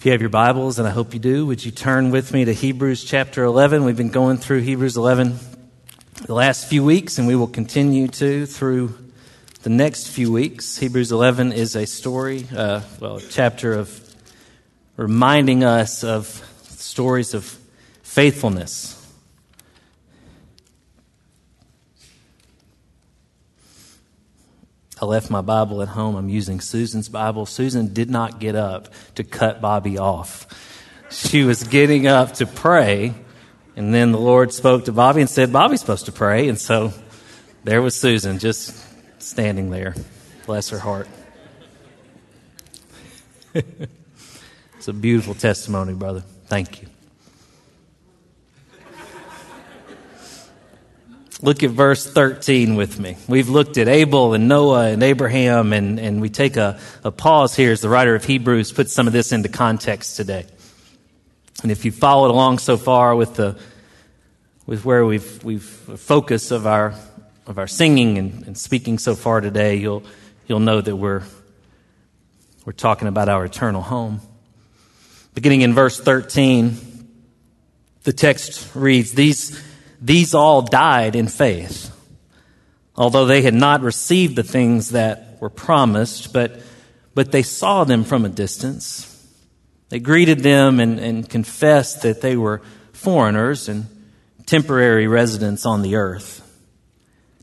If you have your Bibles, and I hope you do, would you turn with me to Hebrews chapter 11? We've been going through Hebrews 11 the last few weeks, and we will continue to through the next few weeks. Hebrews 11 is a story, uh, well, a chapter of reminding us of stories of faithfulness. I left my Bible at home. I'm using Susan's Bible. Susan did not get up to cut Bobby off. She was getting up to pray, and then the Lord spoke to Bobby and said, Bobby's supposed to pray. And so there was Susan just standing there. Bless her heart. it's a beautiful testimony, brother. Thank you. Look at verse 13 with me. We've looked at Abel and Noah and Abraham, and, and we take a, a pause here as the writer of Hebrews puts some of this into context today. And if you followed along so far with the with where we've we've focus of our of our singing and, and speaking so far today, you'll you'll know that we're we're talking about our eternal home. Beginning in verse 13, the text reads, These these all died in faith, although they had not received the things that were promised, but, but they saw them from a distance. They greeted them and, and confessed that they were foreigners and temporary residents on the earth.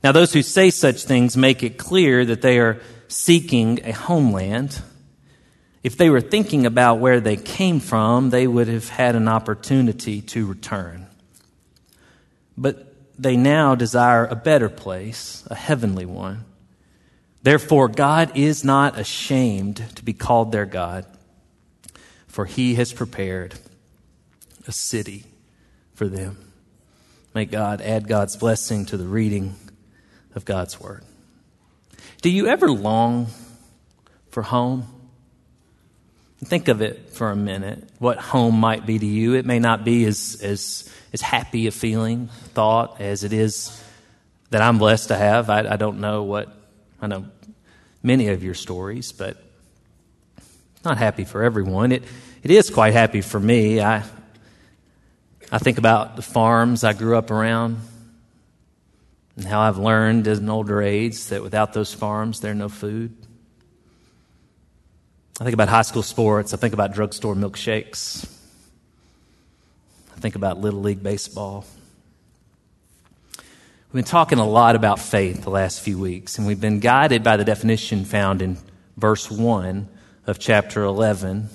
Now, those who say such things make it clear that they are seeking a homeland. If they were thinking about where they came from, they would have had an opportunity to return. But they now desire a better place, a heavenly one. Therefore, God is not ashamed to be called their God, for he has prepared a city for them. May God add God's blessing to the reading of God's word. Do you ever long for home? Think of it for a minute, what home might be to you. It may not be as, as, as happy a feeling, thought, as it is that I'm blessed to have. I, I don't know what, I know many of your stories, but not happy for everyone. It, it is quite happy for me. I, I think about the farms I grew up around and how I've learned as an older age that without those farms, there's no food. I think about high school sports. I think about drugstore milkshakes. I think about Little League Baseball. We've been talking a lot about faith the last few weeks, and we've been guided by the definition found in verse 1 of chapter 11,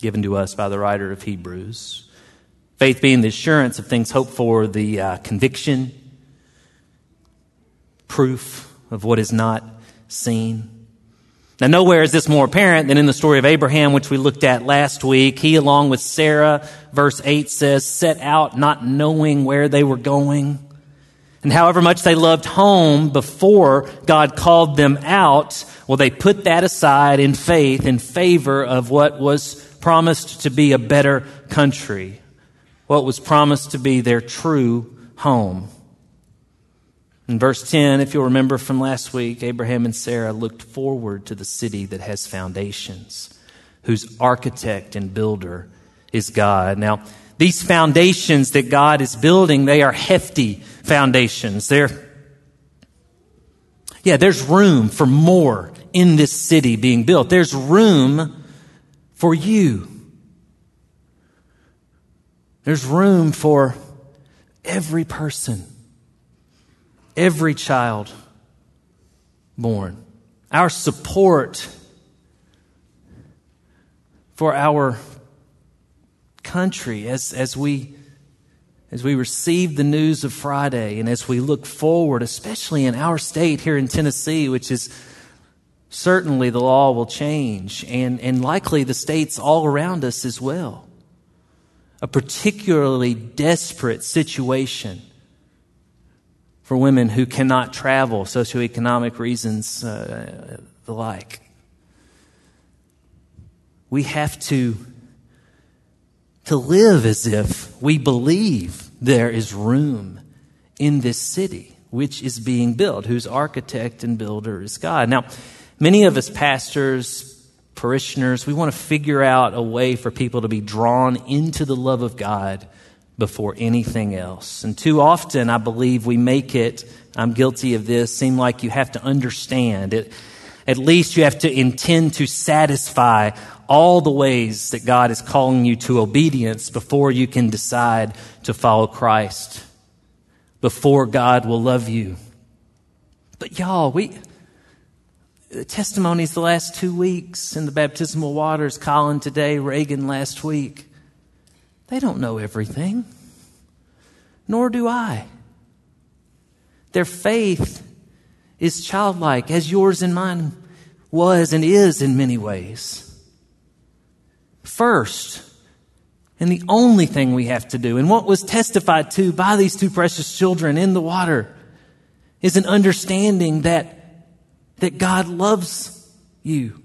given to us by the writer of Hebrews. Faith being the assurance of things hoped for, the uh, conviction, proof of what is not seen. Now, nowhere is this more apparent than in the story of Abraham, which we looked at last week. He, along with Sarah, verse 8 says, set out not knowing where they were going. And however much they loved home before God called them out, well, they put that aside in faith in favor of what was promised to be a better country, what was promised to be their true home. In verse 10, if you'll remember from last week, Abraham and Sarah looked forward to the city that has foundations, whose architect and builder is God. Now, these foundations that God is building, they are hefty foundations. They're, yeah, there's room for more in this city being built. There's room for you. There's room for every person every child born. Our support for our country as, as we as we receive the news of Friday and as we look forward, especially in our state here in Tennessee, which is certainly the law will change and, and likely the states all around us as well. A particularly desperate situation for women who cannot travel, socioeconomic reasons, uh, the like. We have to, to live as if we believe there is room in this city which is being built, whose architect and builder is God. Now, many of us pastors parishioners. We want to figure out a way for people to be drawn into the love of God before anything else. And too often, I believe we make it, I'm guilty of this, seem like you have to understand it. At least you have to intend to satisfy all the ways that God is calling you to obedience before you can decide to follow Christ, before God will love you. But y'all, we, the testimonies the last two weeks in the baptismal waters, Colin today, Reagan last week, they don't know everything, nor do I. Their faith is childlike, as yours and mine was and is in many ways. First, and the only thing we have to do, and what was testified to by these two precious children in the water, is an understanding that, that God loves you,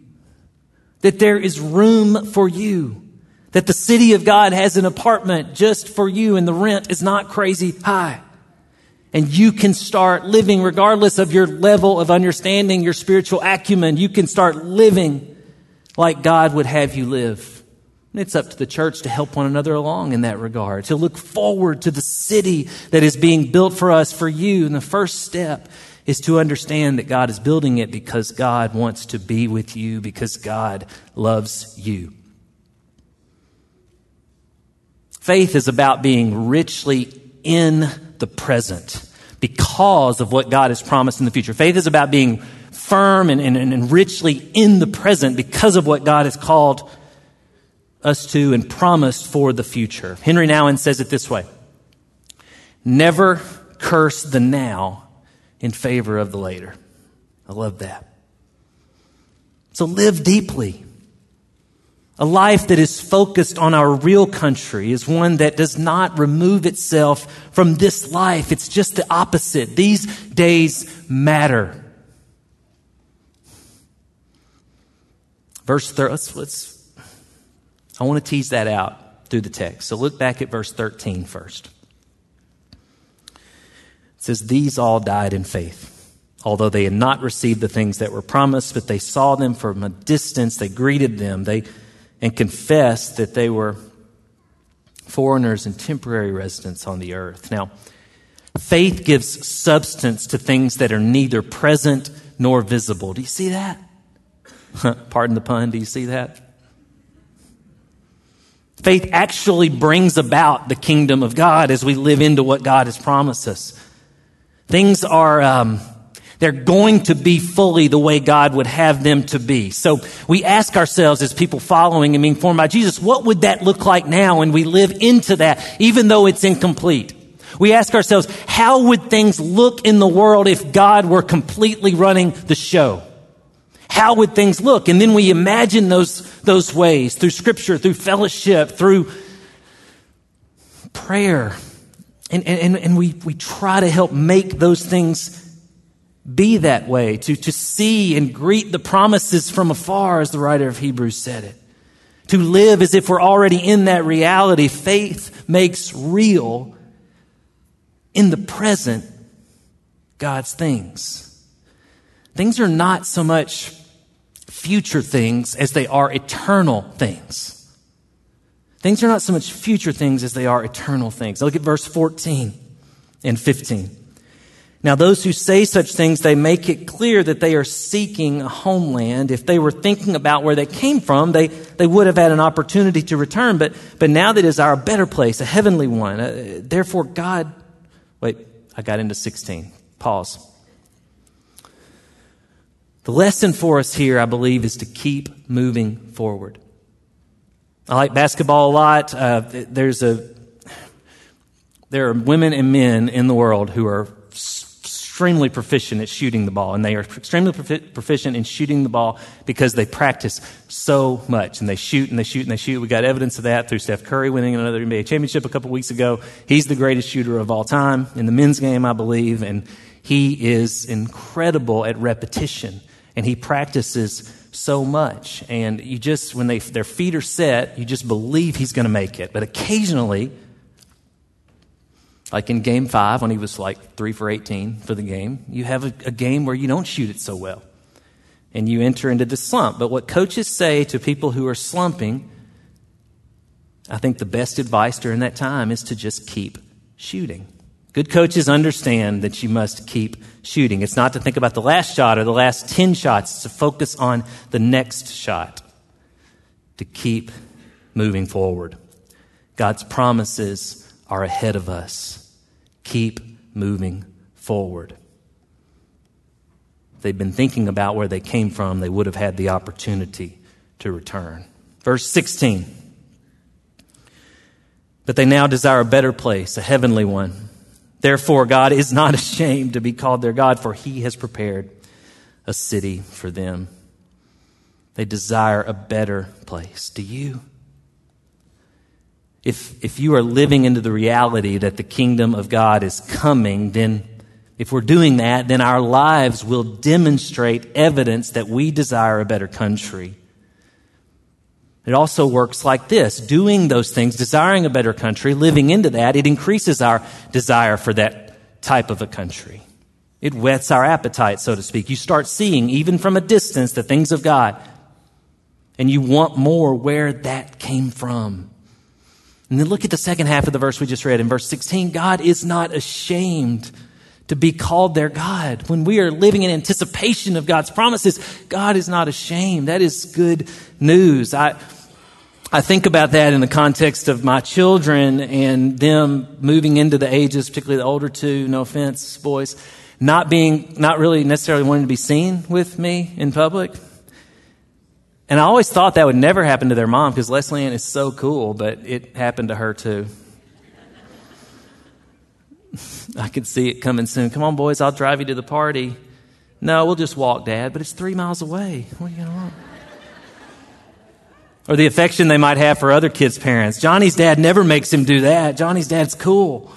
that there is room for you, that the city of God has an apartment just for you, and the rent is not crazy high. And you can start living regardless of your level of understanding, your spiritual acumen. You can start living like God would have you live. And it's up to the church to help one another along in that regard, to look forward to the city that is being built for us, for you. And the first step is to understand that God is building it because God wants to be with you, because God loves you. Faith is about being richly in the present because of what God has promised in the future. Faith is about being firm and, and, and richly in the present because of what God has called us to and promised for the future. Henri Nouwen says it this way Never curse the now in favor of the later. I love that. So live deeply. A life that is focused on our real country is one that does not remove itself from this life. It's just the opposite. These days matter. Verse 3, let's, let's I want to tease that out through the text. So look back at verse 13 first. It says, These all died in faith. Although they had not received the things that were promised, but they saw them from a distance, they greeted them, they and confessed that they were foreigners and temporary residents on the earth. Now, faith gives substance to things that are neither present nor visible. Do you see that? Pardon the pun, do you see that? Faith actually brings about the kingdom of God as we live into what God has promised us. Things are, um, they're going to be fully the way God would have them to be. So we ask ourselves as people following and being formed by Jesus, what would that look like now when we live into that, even though it's incomplete? We ask ourselves, how would things look in the world if God were completely running the show? how would things look? And then we imagine those, those ways through scripture, through fellowship, through prayer. And, and, and we, we try to help make those things be that way, to, to see and greet the promises from afar, as the writer of Hebrews said it. To live as if we're already in that reality. Faith makes real in the present God's things. Things are not so much future things as they are eternal things. Things are not so much future things as they are eternal things. Look at verse 14 and 15. Now, those who say such things, they make it clear that they are seeking a homeland. If they were thinking about where they came from, they, they would have had an opportunity to return. But, but now that is our better place, a heavenly one. Uh, therefore, God, wait, I got into 16. Pause. The lesson for us here, I believe, is to keep moving forward. I like basketball a lot. Uh, there's a there are women and men in the world who are extremely proficient at shooting the ball, and they are extremely proficient in shooting the ball because they practice so much, and they shoot and they shoot and they shoot. We got evidence of that through Steph Curry winning another NBA championship a couple weeks ago. He's the greatest shooter of all time in the men's game, I believe, and he is incredible at repetition and he practices so much. And you just, when they, their feet are set, you just believe he's going to make it. But occasionally, like in game five, when he was like three for 18 for the game, you have a, a game where you don't shoot it so well. and you enter into the slump. But what coaches say to people who are slumping, I think the best advice during that time is to just keep shooting. Good coaches understand that you must keep shooting. It's not to think about the last shot or the last 10 shots, it's to focus on the next shot, to keep moving forward. God's promises are ahead of us. Keep moving forward. If they'd been thinking about where they came from, they would have had the opportunity to return. Verse 16. But they now desire a better place, a heavenly one. Therefore, God is not ashamed to be called their God, for he has prepared a city for them. They desire a better place. Do you? If, if you are living into the reality that the kingdom of God is coming, then if we're doing that, then our lives will demonstrate evidence that we desire a better country. It also works like this doing those things, desiring a better country, living into that, it increases our desire for that type of a country. It whets our appetite, so to speak. You start seeing, even from a distance, the things of God, and you want more where that came from. And then look at the second half of the verse we just read in verse 16. God is not ashamed to be called their God. When we are living in anticipation of God's promises, God is not ashamed. That is good news. I, I think about that in the context of my children and them moving into the ages, particularly the older two, no offense, boys, not being, not really necessarily wanting to be seen with me in public. And I always thought that would never happen to their mom because Leslie Ann is so cool, but it happened to her too. I could see it coming soon. Come on, boys, I'll drive you to the party. No, we'll just walk, Dad, but it's three miles away. What are you going to want? or the affection they might have for other kids' parents. Johnny's dad never makes him do that. Johnny's dad's cool.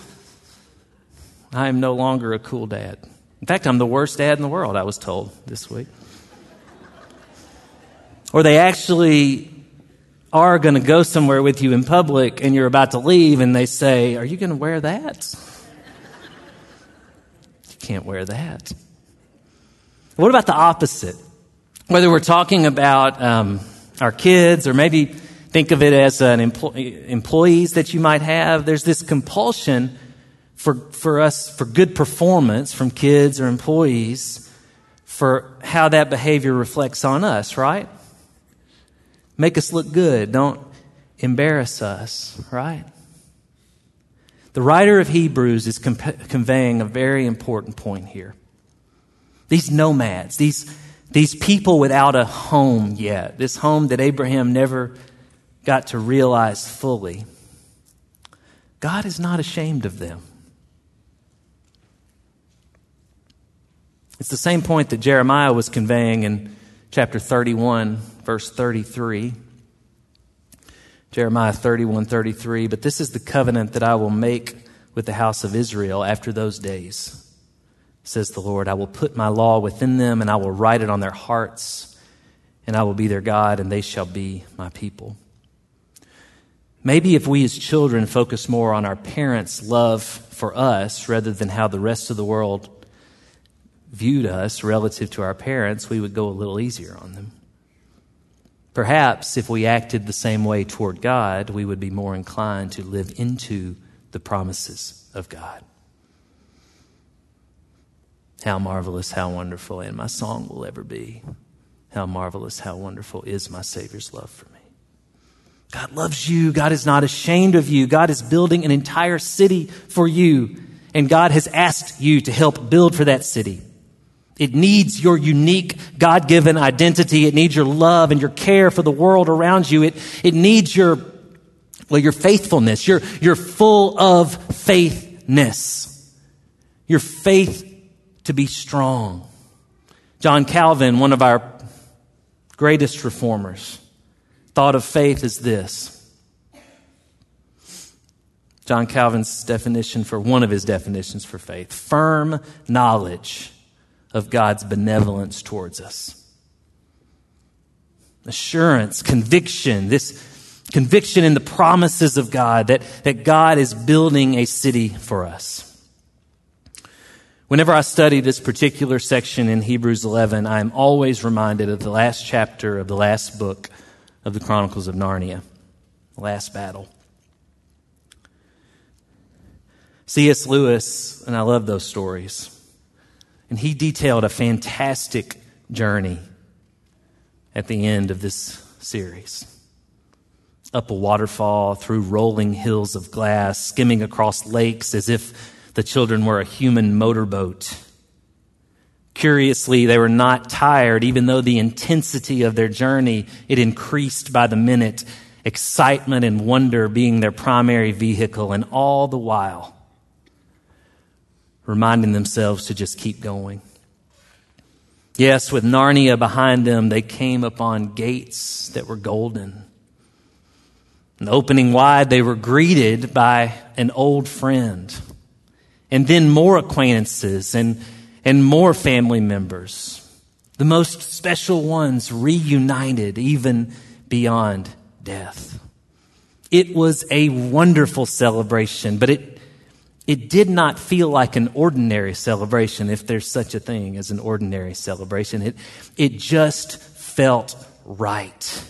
I am no longer a cool dad. In fact, I'm the worst dad in the world, I was told this week. Or they actually are going to go somewhere with you in public and you're about to leave and they say, Are you going to wear that? You can't wear that. What about the opposite? Whether we're talking about um, our kids, or maybe think of it as an empl- employees that you might have. There's this compulsion for, for us, for good performance from kids or employees for how that behavior reflects on us, right? Make us look good. Don't embarrass us, right? The writer of Hebrews is comp- conveying a very important point here. These nomads, these these people without a home yet, this home that Abraham never got to realize fully, God is not ashamed of them. It's the same point that Jeremiah was conveying in chapter 31, verse 33. Jeremiah 31, 33. But this is the covenant that I will make with the house of Israel after those days says the Lord. I will put my law within them, and I will write it on their hearts, and I will be their God, and they shall be my people. Maybe if we as children focus more on our parents' love for us rather than how the rest of the world viewed us relative to our parents, we would go a little easier on them. Perhaps if we acted the same way toward God, we would be more inclined to live into the promises of God. How marvelous, how wonderful, and my song will ever be. How marvelous, how wonderful is my Savior's love for me. God loves you. God is not ashamed of you. God is building an entire city for you. And God has asked you to help build for that city. It needs your unique God given identity. It needs your love and your care for the world around you. It, it needs your, well, your faithfulness. You're, you're full of faithness. Your faith to be strong. John Calvin, one of our greatest reformers, thought of faith as this. John Calvin's definition for one of his definitions for faith firm knowledge of God's benevolence towards us. Assurance, conviction, this conviction in the promises of God that, that God is building a city for us. Whenever I study this particular section in Hebrews 11, I am always reminded of the last chapter of the last book of the Chronicles of Narnia, the last battle. C.S. Lewis, and I love those stories, and he detailed a fantastic journey at the end of this series. Up a waterfall, through rolling hills of glass, skimming across lakes as if the children were a human motorboat. Curiously, they were not tired, even though the intensity of their journey, it increased by the minute, excitement and wonder being their primary vehicle, and all the while, reminding themselves to just keep going. Yes, with Narnia behind them, they came upon gates that were golden. And opening wide, they were greeted by an old friend and then more acquaintances and, and more family members. The most special ones reunited even beyond death. It was a wonderful celebration, but it, it did not feel like an ordinary celebration, if there's such a thing as an ordinary celebration. It, it just felt right.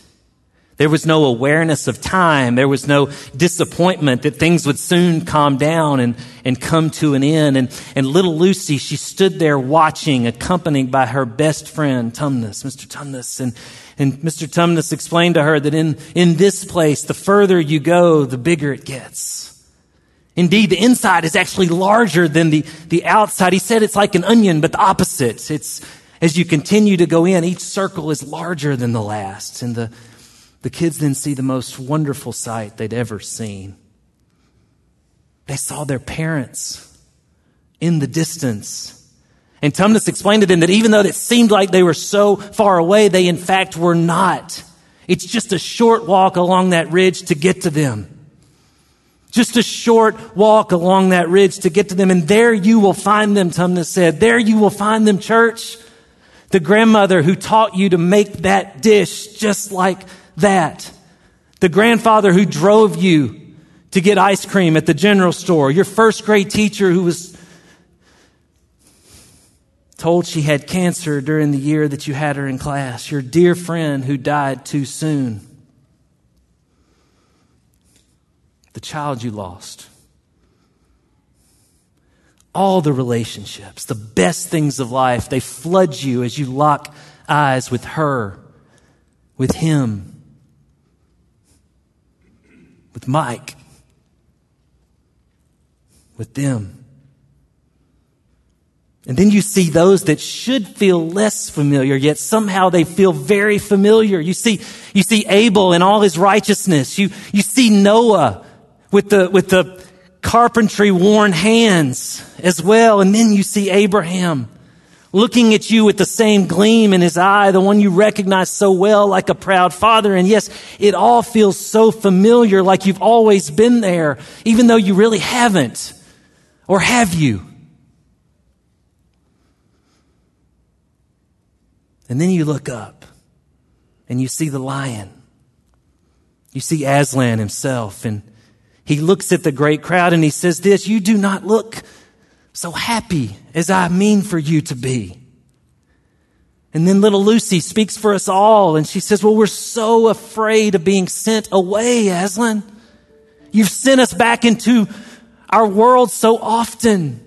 There was no awareness of time. There was no disappointment that things would soon calm down and, and come to an end. And, and little Lucy, she stood there watching, accompanied by her best friend, Tumnus, Mr. Tumnus. And, and Mr. Tumnus explained to her that in, in this place, the further you go, the bigger it gets. Indeed, the inside is actually larger than the, the outside. He said it's like an onion, but the opposite. It's, as you continue to go in, each circle is larger than the last. And the, the kids then see the most wonderful sight they'd ever seen. They saw their parents in the distance. And Tumnus explained to them that even though it seemed like they were so far away, they in fact were not. It's just a short walk along that ridge to get to them. Just a short walk along that ridge to get to them. And there you will find them, Tumnus said. There you will find them, church. The grandmother who taught you to make that dish just like that. The grandfather who drove you to get ice cream at the general store. Your first grade teacher who was told she had cancer during the year that you had her in class. Your dear friend who died too soon. The child you lost. All the relationships, the best things of life, they flood you as you lock eyes with her, with him with Mike, with them. And then you see those that should feel less familiar, yet somehow they feel very familiar. You see, you see Abel and all his righteousness. You, you see Noah with the, with the carpentry worn hands as well. And then you see Abraham looking at you with the same gleam in his eye, the one you recognize so well like a proud father. And yes, it all feels so familiar, like you've always been there, even though you really haven't. Or have you? And then you look up and you see the lion. You see Aslan himself and he looks at the great crowd and he says this, you do not look so happy as I mean for you to be. And then little Lucy speaks for us all and she says, well, we're so afraid of being sent away, Aslan. You've sent us back into our world so often.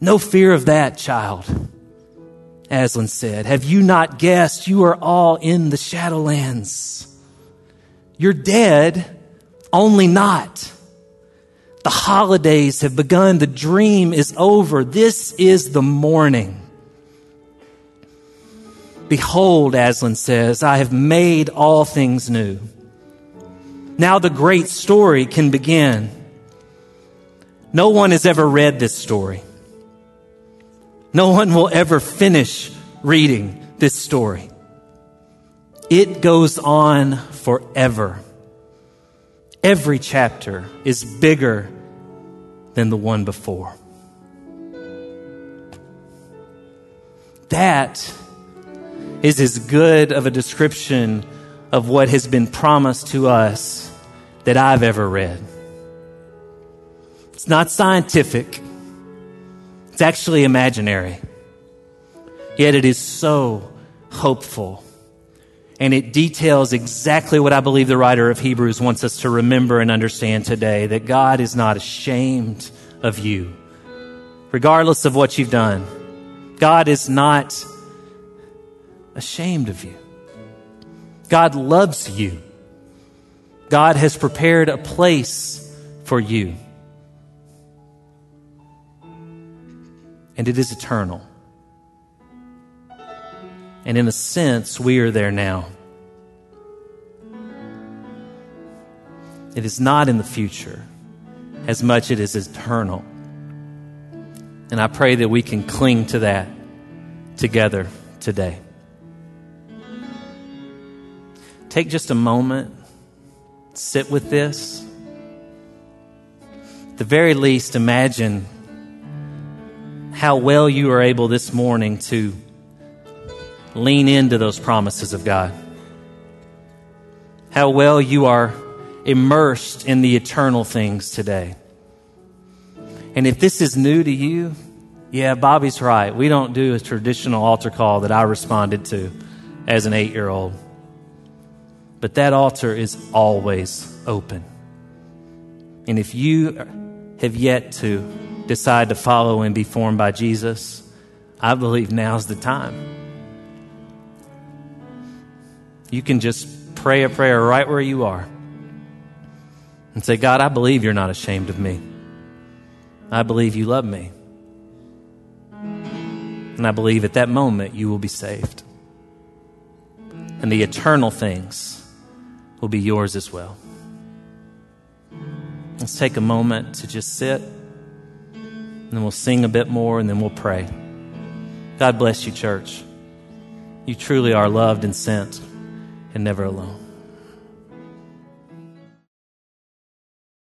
No fear of that, child. Aslan said, have you not guessed you are all in the Shadowlands? You're dead, only not. The holidays have begun. The dream is over. This is the morning. Behold, Aslan says, I have made all things new. Now the great story can begin. No one has ever read this story. No one will ever finish reading this story. It goes on forever. Every chapter is bigger than the one before. That is as good of a description of what has been promised to us that I've ever read. It's not scientific. It's actually imaginary. Yet it is so hopeful. And it details exactly what I believe the writer of Hebrews wants us to remember and understand today that God is not ashamed of you, regardless of what you've done. God is not ashamed of you. God loves you. God has prepared a place for you. And it is eternal. And in a sense, we are there now. It is not in the future as much it is eternal. And I pray that we can cling to that together today. Take just a moment, sit with this. At the very least, imagine how well you are able this morning to lean into those promises of God. How well you are immersed in the eternal things today. And if this is new to you, yeah, Bobby's right. We don't do a traditional altar call that I responded to as an eight year old. But that altar is always open. And if you have yet to decide to follow and be formed by Jesus, I believe now's the time. You can just pray a prayer right where you are and say, God, I believe you're not ashamed of me. I believe you love me. And I believe at that moment you will be saved. And the eternal things will be yours as well. Let's take a moment to just sit, and then we'll sing a bit more, and then we'll pray. God bless you, church. You truly are loved and sent and never alone.